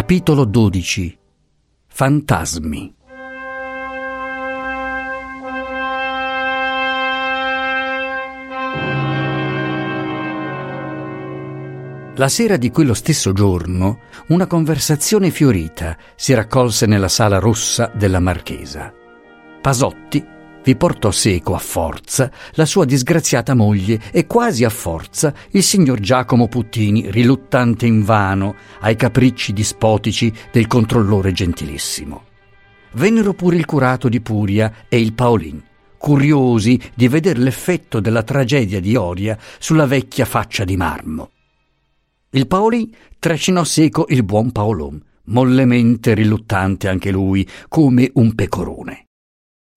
Capitolo 12 Fantasmi La sera di quello stesso giorno una conversazione fiorita si raccolse nella sala rossa della marchesa. Pasotti vi portò seco a forza la sua disgraziata moglie e quasi a forza il signor Giacomo Puttini, riluttante invano ai capricci dispotici del controllore gentilissimo. Vennero pure il curato di Puria e il Paolin, curiosi di veder l'effetto della tragedia di Oria sulla vecchia faccia di marmo. Il Paoli trascinò seco il buon Paolon, mollemente riluttante anche lui, come un pecorone.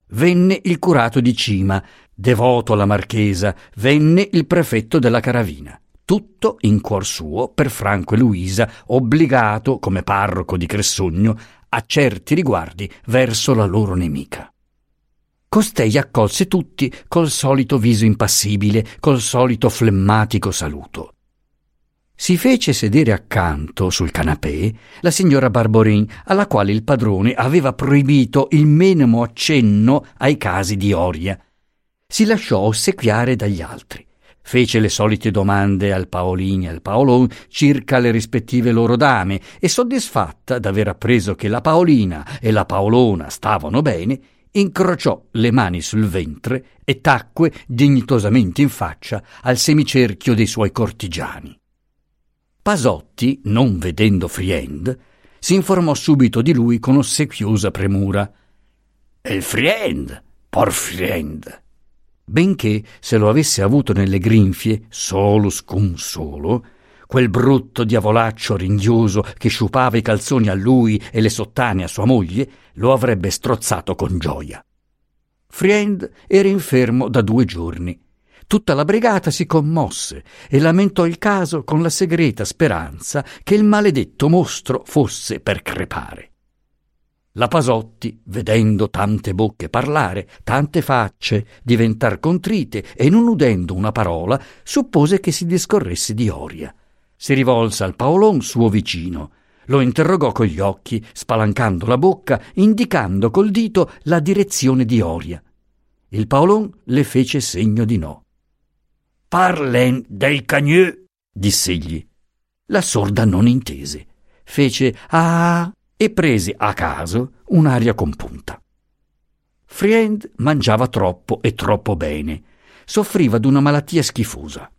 Venne il curato di Cima, devoto alla marchesa, venne il prefetto della caravina. Tutto in cuor suo per Franco e Luisa, obbligato, come parroco di Cressogno, a certi riguardi verso la loro nemica. Costei accolse tutti col solito viso impassibile, col solito flemmatico saluto. Si fece sedere accanto, sul canapè, la signora Barborin, alla quale il padrone aveva proibito il minimo accenno ai casi di Oria. Si lasciò ossequiare dagli altri. Fece le solite domande al Paolini e al Paolon circa le rispettive loro dame e soddisfatta d'aver appreso che la Paolina e la Paolona stavano bene, incrociò le mani sul ventre e tacque dignitosamente in faccia al semicerchio dei suoi cortigiani. Pasotti, non vedendo Friend, si informò subito di lui con ossequiosa premura. Il Friend, por Friend. Benché se lo avesse avuto nelle grinfie, solus cum solo, quel brutto diavolaccio ringhioso che sciupava i calzoni a lui e le sottane a sua moglie, lo avrebbe strozzato con gioia. Friend era infermo da due giorni Tutta la brigata si commosse e lamentò il caso con la segreta speranza che il maledetto mostro fosse per crepare. La Pasotti, vedendo tante bocche parlare, tante facce diventar contrite e non udendo una parola, suppose che si discorresse di Oria. Si rivolse al Paolon suo vicino, lo interrogò con gli occhi, spalancando la bocca, indicando col dito la direzione di Oria. Il Paolon le fece segno di no. Parlen del cagneux, diss'egli. La sorda non intese. Fece ah e prese a caso un'aria compunta. Friend mangiava troppo e troppo bene. Soffriva d'una malattia schifosa.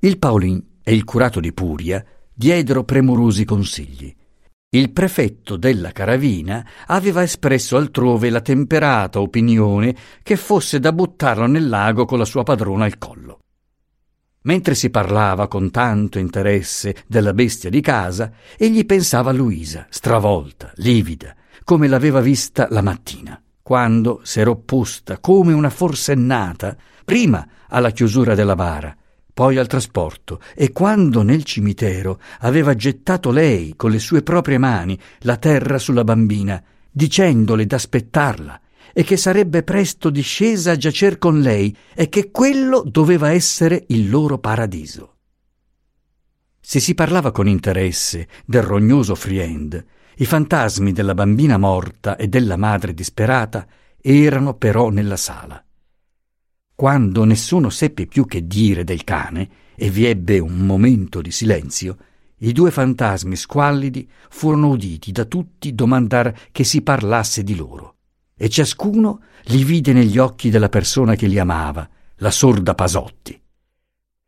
Il Paolin e il curato di Puria diedero premurosi consigli. Il prefetto della caravina aveva espresso altrove la temperata opinione che fosse da buttarlo nel lago con la sua padrona al collo. Mentre si parlava con tanto interesse della bestia di casa, egli pensava a Luisa, stravolta, livida, come l'aveva vista la mattina, quando s'era opposta come una forsennata, prima alla chiusura della bara, poi al trasporto, e quando nel cimitero aveva gettato lei con le sue proprie mani la terra sulla bambina, dicendole d'aspettarla, e che sarebbe presto discesa a giacer con lei e che quello doveva essere il loro paradiso. Se si parlava con interesse del rognoso Friend, i fantasmi della bambina morta e della madre disperata erano però nella sala. Quando nessuno seppe più che dire del cane e vi ebbe un momento di silenzio, i due fantasmi squallidi furono uditi da tutti domandar che si parlasse di loro e ciascuno li vide negli occhi della persona che li amava, la sorda Pasotti.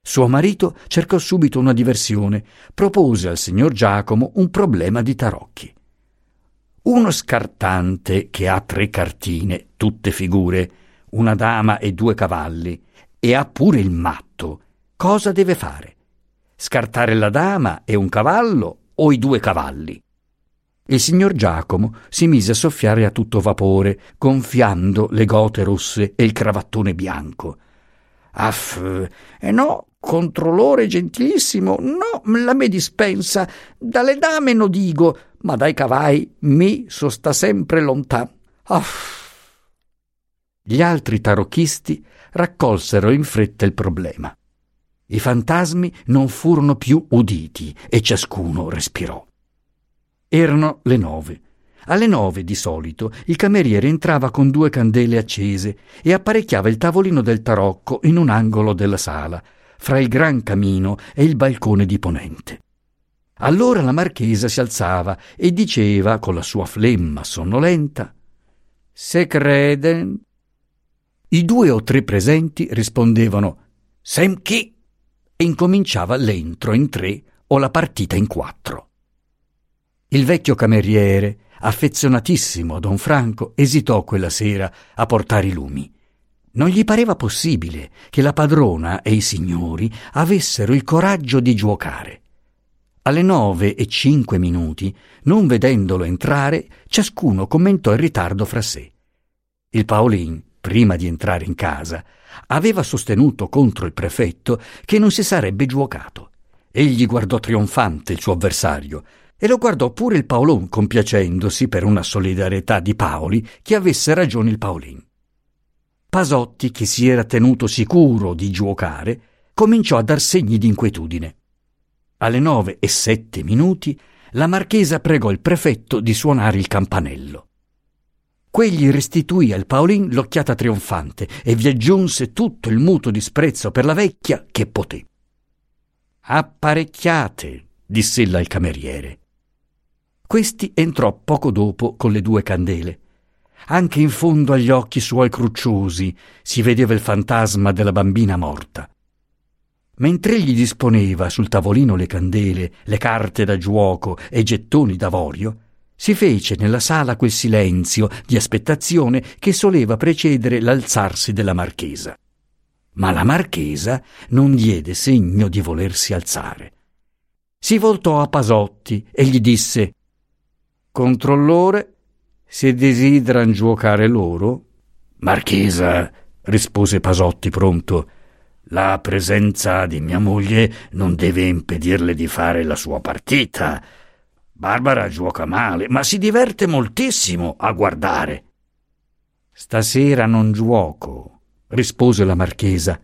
Suo marito cercò subito una diversione, propose al signor Giacomo un problema di tarocchi. Uno scartante che ha tre cartine, tutte figure, una dama e due cavalli, e ha pure il matto, cosa deve fare? Scartare la dama e un cavallo o i due cavalli? Il signor Giacomo si mise a soffiare a tutto vapore, gonfiando le gote rosse e il cravattone bianco. Aff, eh no, controllore gentilissimo, no, la me dispensa, dalle dame no dico, ma dai cavai mi so sta sempre lontan. Aff. Gli altri tarocchisti raccolsero in fretta il problema. I fantasmi non furono più uditi e ciascuno respirò. Erano le nove. Alle nove di solito il cameriere entrava con due candele accese e apparecchiava il tavolino del tarocco in un angolo della sala, fra il gran camino e il balcone di ponente. Allora la marchesa si alzava e diceva con la sua flemma sonnolenta Se crede. I due o tre presenti rispondevano Sem chi? e incominciava l'entro in tre o la partita in quattro. Il vecchio cameriere, affezionatissimo a don Franco, esitò quella sera a portare i lumi. Non gli pareva possibile che la padrona e i signori avessero il coraggio di giuocare. Alle nove e cinque minuti, non vedendolo entrare, ciascuno commentò il ritardo fra sé. Il Paolin, prima di entrare in casa, aveva sostenuto contro il prefetto che non si sarebbe giuocato. Egli guardò trionfante il suo avversario, e lo guardò pure il Paolon compiacendosi per una solidarietà di Paoli che avesse ragione il Paolin. Pasotti, che si era tenuto sicuro di giuocare, cominciò a dar segni di inquietudine. Alle nove e sette minuti la marchesa pregò il prefetto di suonare il campanello. Quegli restituì al Paolin l'occhiata trionfante e vi aggiunse tutto il muto disprezzo per la vecchia che poté. Apparecchiate, diss'ella al cameriere. Questi entrò poco dopo con le due candele. Anche in fondo agli occhi suoi crucciosi si vedeva il fantasma della bambina morta. Mentre egli disponeva sul tavolino le candele, le carte da giuoco e i gettoni d'avorio, si fece nella sala quel silenzio di aspettazione che soleva precedere l'alzarsi della marchesa. Ma la marchesa non diede segno di volersi alzare. Si voltò a Pasotti e gli disse Controllore, se desideran giuocare loro? Marchesa, rispose Pasotti pronto, la presenza di mia moglie non deve impedirle di fare la sua partita. Barbara gioca male, ma si diverte moltissimo a guardare. Stasera non giuoco, rispose la marchesa.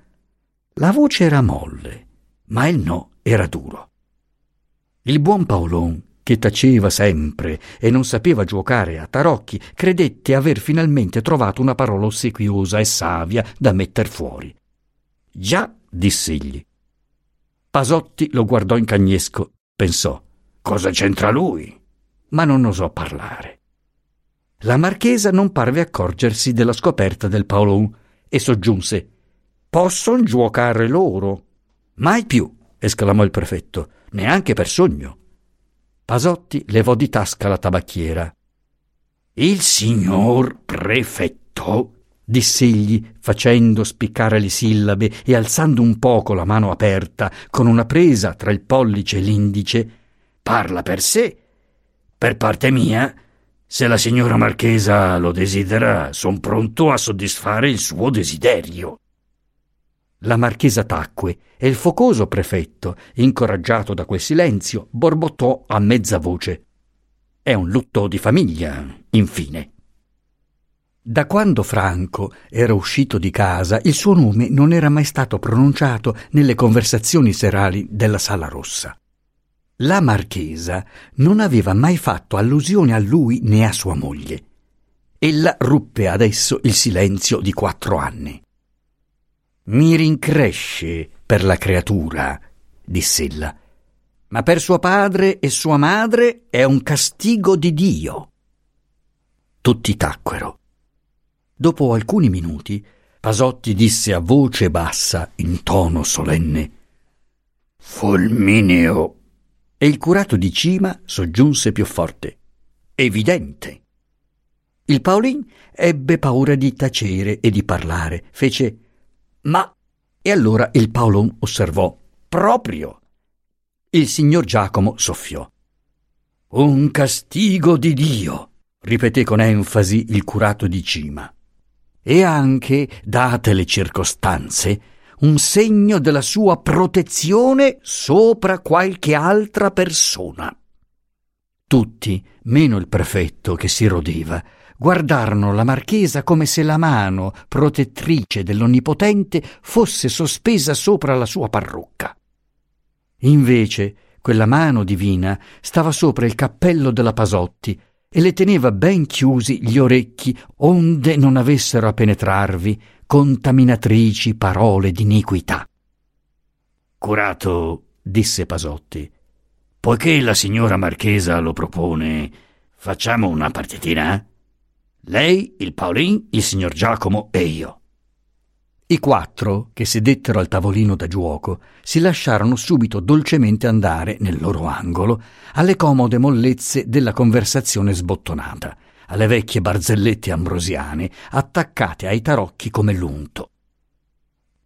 La voce era molle, ma il no era duro. Il buon Paolon che taceva sempre e non sapeva giocare a tarocchi, credette aver finalmente trovato una parola ossequiosa e savia da metter fuori. Già, diss'egli. Pasotti lo guardò in cagnesco, pensò, cosa c'entra lui? Ma non osò parlare. La marchesa non parve accorgersi della scoperta del Paolon e soggiunse, posson giuocare loro? Mai più, esclamò il prefetto, neanche per sogno. Pasotti levò di tasca la tabacchiera. Il signor prefetto, diss'egli, facendo spiccare le sillabe e alzando un poco la mano aperta, con una presa tra il pollice e l'indice, parla per sé. Per parte mia, se la signora marchesa lo desidera, son pronto a soddisfare il suo desiderio. La marchesa tacque e il focoso prefetto, incoraggiato da quel silenzio, borbottò a mezza voce. È un lutto di famiglia, infine. Da quando Franco era uscito di casa, il suo nome non era mai stato pronunciato nelle conversazioni serali della Sala Rossa. La marchesa non aveva mai fatto allusione a lui né a sua moglie. Ella ruppe adesso il silenzio di quattro anni. Mi rincresce per la creatura, diss'ella, ma per suo padre e sua madre è un castigo di Dio. Tutti tacquero. Dopo alcuni minuti, Pasotti disse a voce bassa, in tono solenne, Fulmineo. E il curato di cima soggiunse più forte, Evidente. Il Paolin ebbe paura di tacere e di parlare, fece ma... E allora il Paolon osservò. Proprio. Il signor Giacomo soffiò. Un castigo di Dio, ripeté con enfasi il curato di cima. E anche, date le circostanze, un segno della sua protezione sopra qualche altra persona. Tutti, meno il prefetto che si rodeva, guardarono la marchesa come se la mano protettrice dell'Onnipotente fosse sospesa sopra la sua parrucca. Invece, Quella mano divina stava sopra il cappello della Pasotti e le teneva ben chiusi gli orecchi onde non avessero a penetrarvi contaminatrici parole d'iniquità. Curato, disse Pasotti, poiché la signora Marchesa lo propone, facciamo una partitina? Lei, il Paolin, il signor Giacomo e io. I quattro, che sedettero al tavolino da giuoco, si lasciarono subito dolcemente andare nel loro angolo alle comode mollezze della conversazione sbottonata, alle vecchie barzellette ambrosiane attaccate ai tarocchi come l'unto.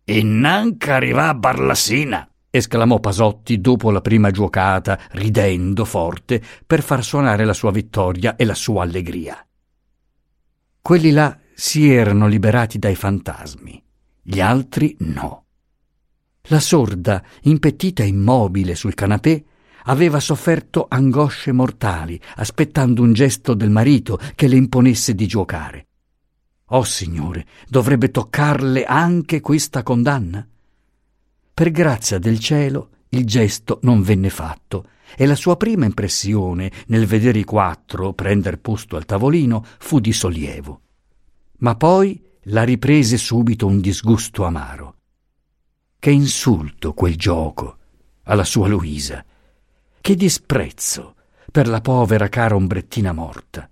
Innanca arriva a Barlassina! esclamò Pasotti dopo la prima giocata, ridendo forte per far suonare la sua vittoria e la sua allegria. Quelli là si erano liberati dai fantasmi gli altri no. La sorda, impettita immobile sul canapè, aveva sofferto angosce mortali, aspettando un gesto del marito che le imponesse di giocare. Oh Signore, dovrebbe toccarle anche questa condanna? Per grazia del cielo, il gesto non venne fatto e la sua prima impressione nel vedere i quattro prender posto al tavolino fu di sollievo. Ma poi la riprese subito un disgusto amaro. Che insulto quel gioco alla sua Luisa. Che disprezzo per la povera cara ombrettina morta.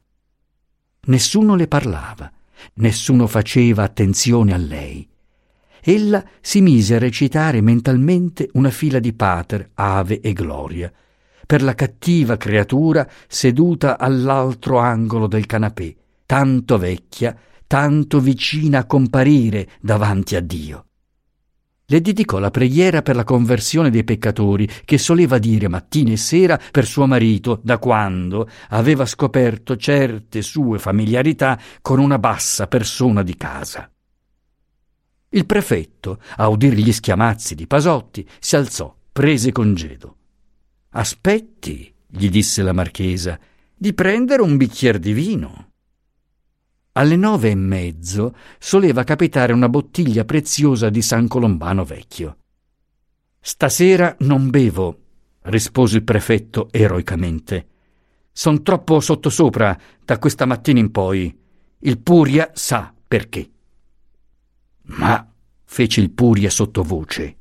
Nessuno le parlava, nessuno faceva attenzione a lei. Ella si mise a recitare mentalmente una fila di pater, ave e gloria, per la cattiva creatura seduta all'altro angolo del canapè, tanto vecchia tanto vicina a comparire davanti a Dio. Le dedicò la preghiera per la conversione dei peccatori che soleva dire mattina e sera per suo marito da quando aveva scoperto certe sue familiarità con una bassa persona di casa. Il prefetto, a udir gli schiamazzi di Pasotti, si alzò, prese congedo. Aspetti, gli disse la marchesa, di prendere un bicchier di vino. Alle nove e mezzo soleva capitare una bottiglia preziosa di San Colombano vecchio. Stasera non bevo, rispose il prefetto eroicamente. Son troppo sottosopra da questa mattina in poi. Il Puria sa perché. Ma, fece il Puria sottovoce,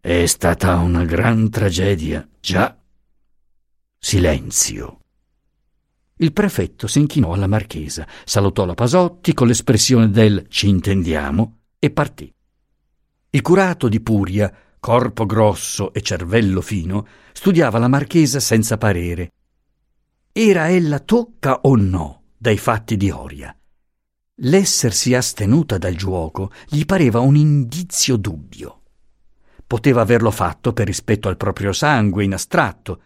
è stata una gran tragedia, già. Silenzio. Il prefetto s'inchinò alla marchesa, salutò la Pasotti con l'espressione del ci intendiamo e partì. Il curato di Puria, corpo grosso e cervello fino, studiava la marchesa senza parere. Era ella tocca o no dai fatti di Oria? L'essersi astenuta dal giuoco gli pareva un indizio dubbio. Poteva averlo fatto per rispetto al proprio sangue in astratto,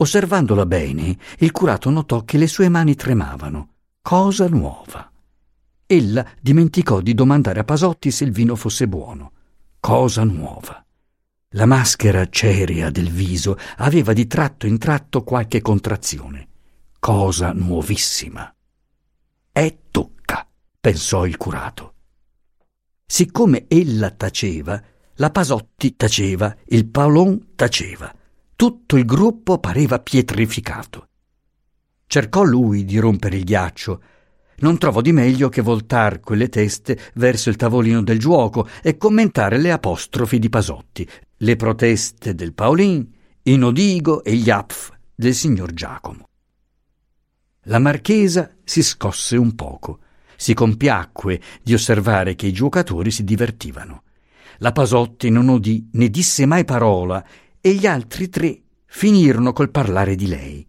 Osservandola bene, il curato notò che le sue mani tremavano. Cosa nuova. Ella dimenticò di domandare a Pasotti se il vino fosse buono. Cosa nuova. La maschera cerea del viso aveva di tratto in tratto qualche contrazione. Cosa nuovissima. È tocca, pensò il curato. Siccome ella taceva, la Pasotti taceva, il Paolon taceva. Tutto il gruppo pareva pietrificato. Cercò lui di rompere il ghiaccio. Non trovò di meglio che voltar quelle teste verso il tavolino del giuoco e commentare le apostrofi di Pasotti, le proteste del Paolin, i Nodigo e gli apf del signor Giacomo. La marchesa si scosse un poco, si compiacque di osservare che i giocatori si divertivano. La Pasotti non udì né disse mai parola e gli altri tre finirono col parlare di lei.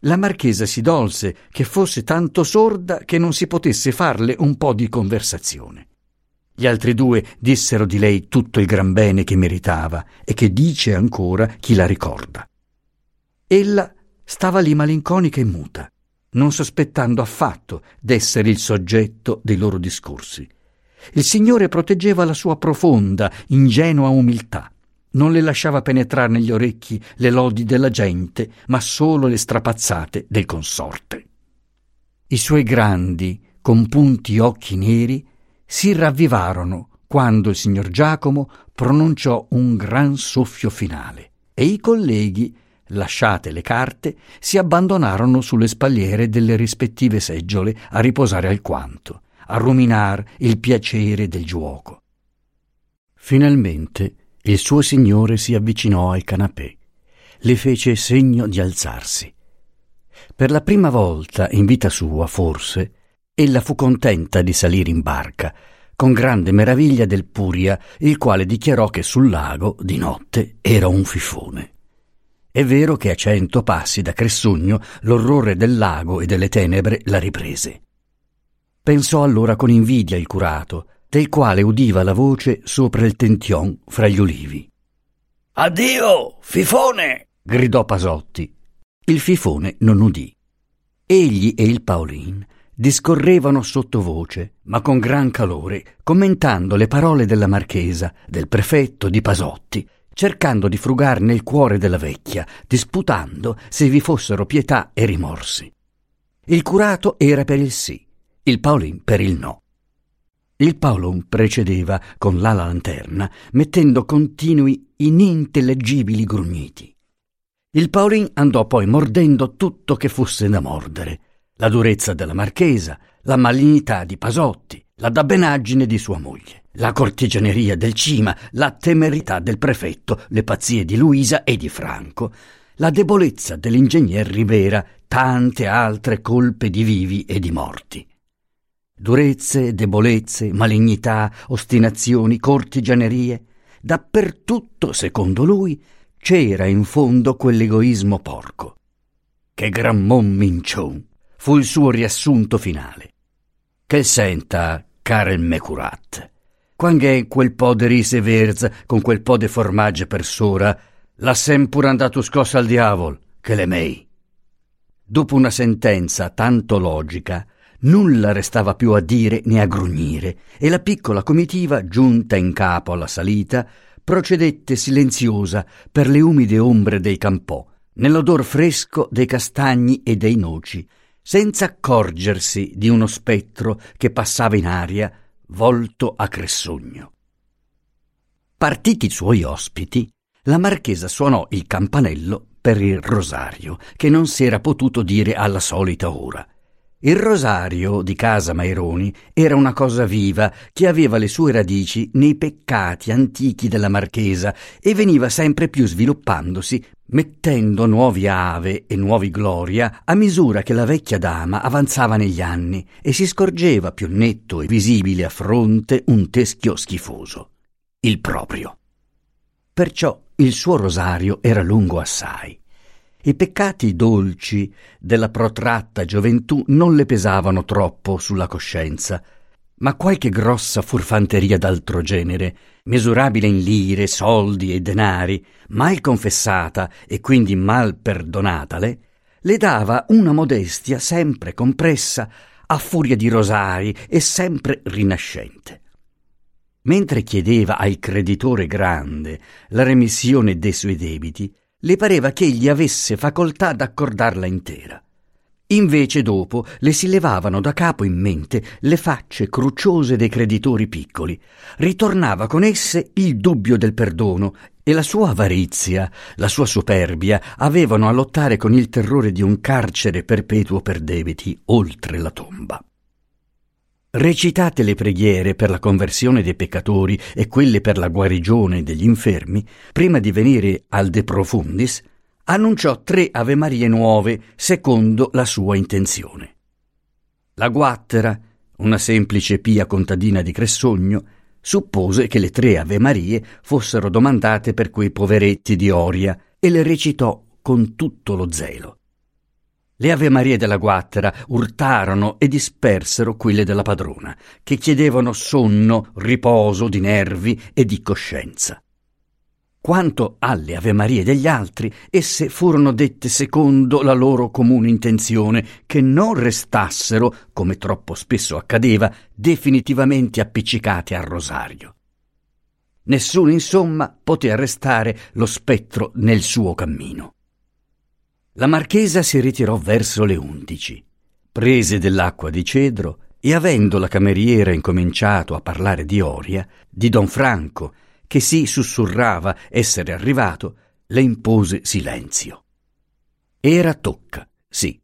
La marchesa si dolse che fosse tanto sorda che non si potesse farle un po' di conversazione. Gli altri due dissero di lei tutto il gran bene che meritava e che dice ancora chi la ricorda. Ella stava lì malinconica e muta, non sospettando affatto d'essere il soggetto dei loro discorsi. Il Signore proteggeva la sua profonda, ingenua umiltà non le lasciava penetrare negli orecchi le lodi della gente, ma solo le strapazzate del consorte. I suoi grandi, compunti occhi neri si ravvivarono quando il signor Giacomo pronunciò un gran soffio finale. e i colleghi, lasciate le carte, si abbandonarono sulle spalliere delle rispettive seggiole a riposare alquanto, a ruminar il piacere del giuoco. Finalmente il suo signore si avvicinò al canapè, le fece segno di alzarsi. Per la prima volta in vita sua, forse, ella fu contenta di salire in barca, con grande meraviglia del Puria, il quale dichiarò che sul lago, di notte, era un fifone. È vero che a cento passi da Cressugno l'orrore del lago e delle tenebre la riprese. Pensò allora con invidia il curato, del quale udiva la voce sopra il tention fra gli ulivi. Addio, fifone! gridò Pasotti. Il fifone non udì. Egli e il Paolin discorrevano sottovoce, ma con gran calore, commentando le parole della marchesa, del prefetto, di Pasotti, cercando di frugar nel cuore della vecchia, disputando se vi fossero pietà e rimorsi. Il curato era per il sì, il Paolin per il no. Il Paolon precedeva con l'ala lanterna, mettendo continui, inintellegibili grugniti. Il Paolin andò poi mordendo tutto che fosse da mordere, la durezza della marchesa, la malignità di Pasotti, la dabbenaggine di sua moglie, la cortigianeria del Cima, la temerità del prefetto, le pazzie di Luisa e di Franco, la debolezza dell'ingegner Rivera, tante altre colpe di vivi e di morti. Durezze, debolezze, malignità, ostinazioni, cortigianerie, dappertutto, secondo lui, c'era in fondo quell'egoismo porco. Che gran mon mincion! fu il suo riassunto finale. Che senta, Karel Mecurat, quando è quel po' di rise verza con quel po' di formaggio per sora, l'ha sempre andato scossa al diavolo, che le mei. Dopo una sentenza tanto logica, nulla restava più a dire né a grugnire, e la piccola comitiva, giunta in capo alla salita, procedette silenziosa per le umide ombre dei campò, nell'odor fresco dei castagni e dei noci, senza accorgersi di uno spettro che passava in aria volto a Cressogno. Partiti i suoi ospiti, la marchesa suonò il campanello per il rosario, che non si era potuto dire alla solita ora. Il rosario di casa Maironi era una cosa viva che aveva le sue radici nei peccati antichi della marchesa e veniva sempre più sviluppandosi mettendo nuovi ave e nuovi gloria a misura che la vecchia dama avanzava negli anni e si scorgeva più netto e visibile a fronte un teschio schifoso, il proprio. Perciò il suo rosario era lungo assai. I peccati dolci della protratta gioventù non le pesavano troppo sulla coscienza, ma qualche grossa furfanteria d'altro genere, misurabile in lire, soldi e denari, mal confessata e quindi mal perdonatale, le dava una modestia sempre compressa a furia di rosari e sempre rinascente. Mentre chiedeva al creditore grande la remissione dei suoi debiti, le pareva che egli avesse facoltà d'accordarla intera. Invece dopo le si levavano da capo in mente le facce cruciose dei creditori piccoli, ritornava con esse il dubbio del perdono e la sua avarizia, la sua superbia avevano a lottare con il terrore di un carcere perpetuo per debiti oltre la tomba. Recitate le preghiere per la conversione dei peccatori e quelle per la guarigione degli infermi, prima di venire al De Profundis, annunciò tre Ave Marie nuove secondo la sua intenzione. La guattera, una semplice pia contadina di Cressogno, suppose che le tre Ave Marie fossero domandate per quei poveretti di Oria e le recitò con tutto lo zelo. Le Ave Marie della Guattera urtarono e dispersero quelle della padrona, che chiedevano sonno, riposo di nervi e di coscienza. Quanto alle Ave Marie degli altri, esse furono dette secondo la loro comune intenzione, che non restassero, come troppo spesso accadeva, definitivamente appiccicate al rosario. Nessuno, insomma, poté arrestare lo spettro nel suo cammino. La marchesa si ritirò verso le undici, prese dell'acqua di cedro e, avendo la cameriera incominciato a parlare di Oria, di Don Franco che si sussurrava essere arrivato, le impose silenzio. Era tocca, sì.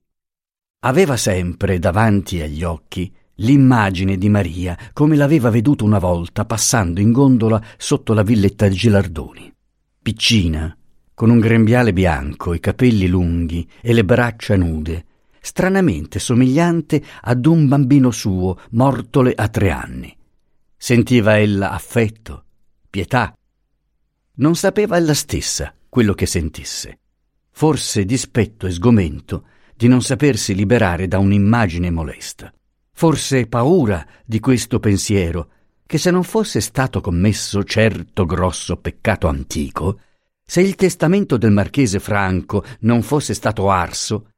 Aveva sempre davanti agli occhi l'immagine di Maria come l'aveva veduta una volta passando in gondola sotto la villetta Gilardoni. Piccina, con un grembiale bianco, i capelli lunghi e le braccia nude, stranamente somigliante ad un bambino suo mortole a tre anni. Sentiva ella affetto, pietà. Non sapeva ella stessa quello che sentisse. Forse dispetto e sgomento di non sapersi liberare da un'immagine molesta. Forse paura di questo pensiero, che se non fosse stato commesso certo grosso peccato antico, se il testamento del marchese Franco non fosse stato arso,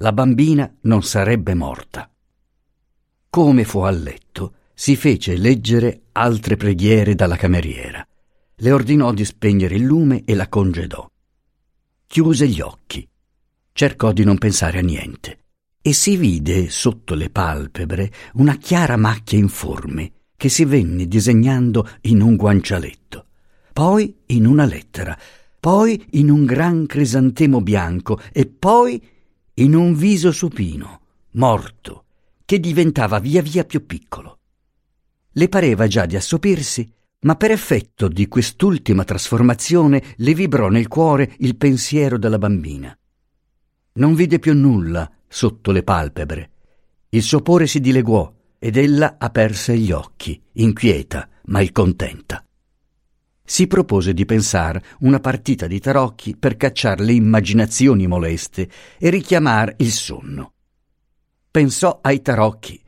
la bambina non sarebbe morta. Come fu a letto, si fece leggere altre preghiere dalla cameriera. Le ordinò di spegnere il lume e la congedò. Chiuse gli occhi. Cercò di non pensare a niente e si vide sotto le palpebre una chiara macchia informe che si venne disegnando in un guancialetto, poi in una lettera, poi in un gran crisantemo bianco e poi in un viso supino, morto, che diventava via via più piccolo. Le pareva già di assopirsi, ma per effetto di quest'ultima trasformazione le vibrò nel cuore il pensiero della bambina. Non vide più nulla sotto le palpebre. Il sopore si dileguò ed ella aperse gli occhi, inquieta, ma contenta. Si propose di pensare una partita di tarocchi per cacciare le immaginazioni moleste e richiamare il sonno. Pensò ai tarocchi.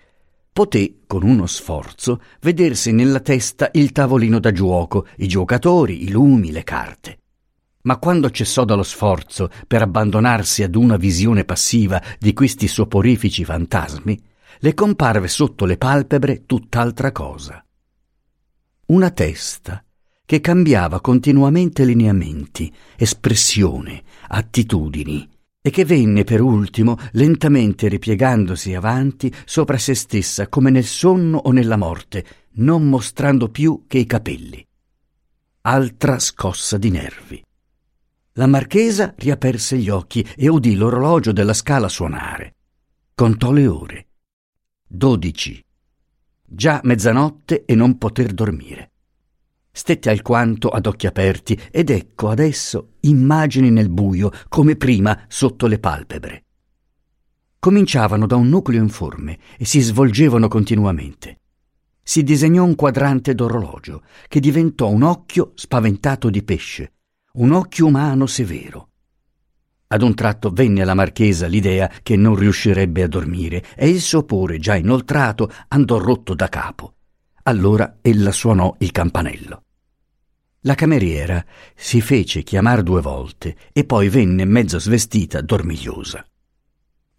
Poté, con uno sforzo, vedersi nella testa il tavolino da giuoco, i giocatori, i lumi, le carte ma quando cessò dallo sforzo per abbandonarsi ad una visione passiva di questi soporifici fantasmi, le comparve sotto le palpebre tutt'altra cosa. Una testa che cambiava continuamente lineamenti, espressione, attitudini, e che venne per ultimo lentamente ripiegandosi avanti sopra se stessa come nel sonno o nella morte, non mostrando più che i capelli. Altra scossa di nervi. La marchesa riaperse gli occhi e udì l'orologio della scala suonare. Contò le ore. Dodici. Già mezzanotte e non poter dormire. Stette alquanto ad occhi aperti ed ecco adesso immagini nel buio come prima sotto le palpebre. Cominciavano da un nucleo informe e si svolgevano continuamente. Si disegnò un quadrante d'orologio che diventò un occhio spaventato di pesce un occhio umano severo. Ad un tratto venne alla marchesa l'idea che non riuscirebbe a dormire e il sopore, già inoltrato, andò rotto da capo. Allora ella suonò il campanello. La cameriera si fece chiamar due volte e poi venne mezzo svestita, dormigliosa.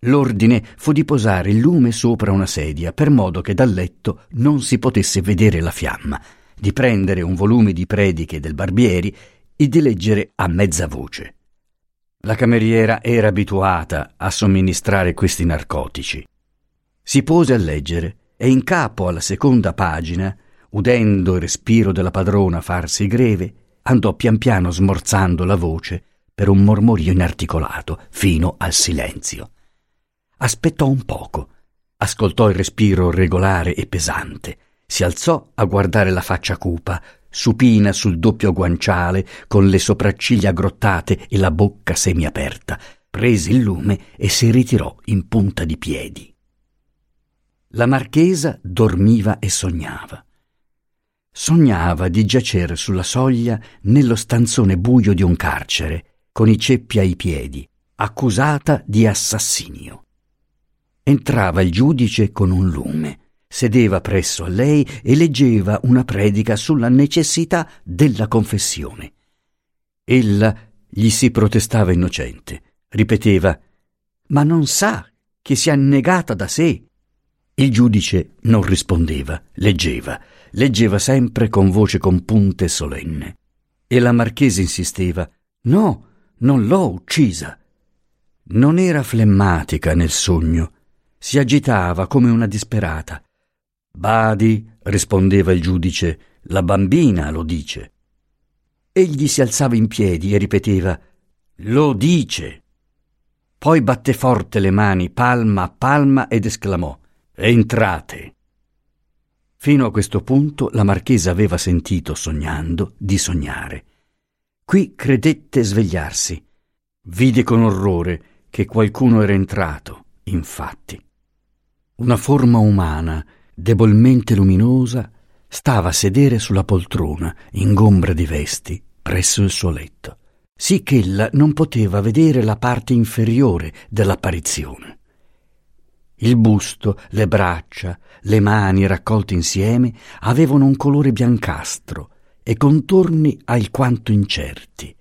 L'ordine fu di posare il lume sopra una sedia per modo che dal letto non si potesse vedere la fiamma, di prendere un volume di prediche del Barbieri e di leggere a mezza voce. La cameriera era abituata a somministrare questi narcotici. Si pose a leggere e in capo alla seconda pagina, udendo il respiro della padrona farsi greve, andò pian piano smorzando la voce per un mormorio inarticolato fino al silenzio. Aspettò un poco, ascoltò il respiro regolare e pesante, si alzò a guardare la faccia cupa, supina sul doppio guanciale, con le sopracciglia aggrottate e la bocca semiaperta, prese il lume e si ritirò in punta di piedi. La marchesa dormiva e sognava. Sognava di giacere sulla soglia nello stanzone buio di un carcere, con i ceppi ai piedi, accusata di assassinio. Entrava il giudice con un lume sedeva presso a lei e leggeva una predica sulla necessità della confessione. Ella gli si protestava innocente, ripeteva Ma non sa che si è annegata da sé. Il giudice non rispondeva, leggeva, leggeva sempre con voce compunta e solenne. E la marchesa insisteva No, non l'ho uccisa. Non era flemmatica nel sogno, si agitava come una disperata Badi, rispondeva il giudice, la bambina lo dice. Egli si alzava in piedi e ripeteva Lo dice. Poi batté forte le mani palma a palma ed esclamò Entrate. Fino a questo punto la marchesa aveva sentito, sognando, di sognare. Qui credette svegliarsi. Vide con orrore che qualcuno era entrato, infatti. Una forma umana, debolmente luminosa, stava a sedere sulla poltrona, ingombra di vesti, presso il suo letto, sì che ella non poteva vedere la parte inferiore dell'apparizione. Il busto, le braccia, le mani raccolte insieme avevano un colore biancastro e contorni alquanto incerti.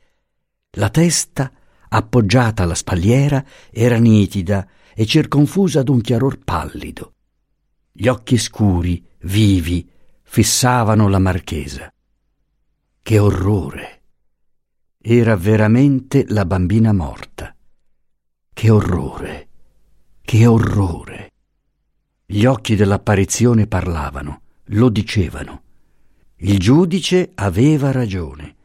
La testa, appoggiata alla spalliera, era nitida e circonfusa d'un chiaror pallido. Gli occhi scuri, vivi, fissavano la marchesa. Che orrore! Era veramente la bambina morta. Che orrore! Che orrore! Gli occhi dell'apparizione parlavano, lo dicevano. Il giudice aveva ragione.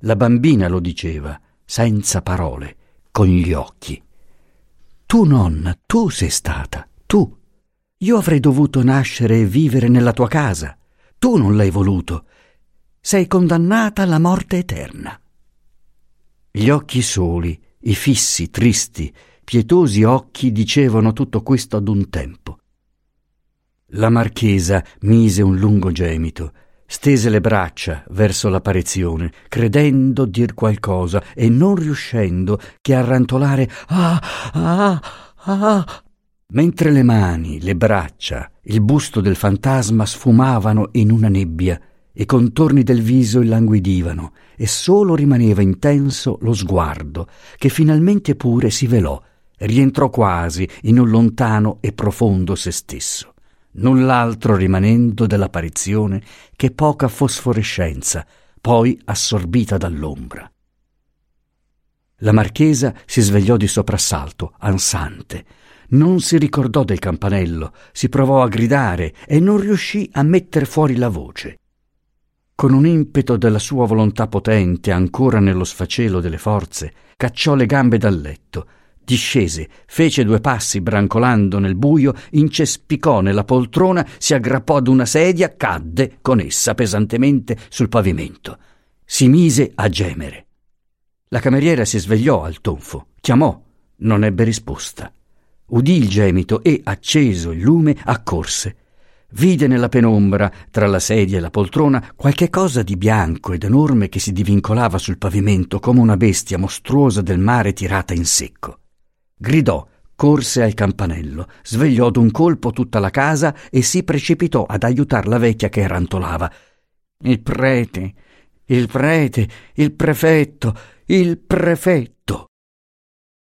La bambina lo diceva, senza parole, con gli occhi. Tu, nonna, tu sei stata, tu. Io avrei dovuto nascere e vivere nella tua casa. Tu non l'hai voluto. Sei condannata alla morte eterna. Gli occhi soli, i fissi, tristi, pietosi occhi dicevano tutto questo ad un tempo. La marchesa mise un lungo gemito, stese le braccia verso l'apparizione, credendo dir qualcosa e non riuscendo che a rantolare Ah, ah, ah. Mentre le mani, le braccia, il busto del fantasma sfumavano in una nebbia, i contorni del viso illanguidivano e solo rimaneva intenso lo sguardo, che finalmente pure si velò rientrò quasi in un lontano e profondo se stesso, null'altro rimanendo dell'apparizione che poca fosforescenza, poi assorbita dall'ombra. La marchesa si svegliò di soprassalto, ansante. Non si ricordò del campanello, si provò a gridare e non riuscì a mettere fuori la voce. Con un impeto della sua volontà potente, ancora nello sfacelo delle forze, cacciò le gambe dal letto, Discese, fece due passi brancolando nel buio, incespicò nella poltrona, si aggrappò ad una sedia, cadde con essa pesantemente sul pavimento. Si mise a gemere. La cameriera si svegliò al tonfo, chiamò, non ebbe risposta. Udì il gemito e, acceso il lume, accorse. Vide nella penombra, tra la sedia e la poltrona, qualche cosa di bianco ed enorme che si divincolava sul pavimento come una bestia mostruosa del mare tirata in secco. Gridò, corse al campanello, svegliò d'un colpo tutta la casa e si precipitò ad aiutar la vecchia che rantolava. Il prete, il prete, il prefetto, il prefetto.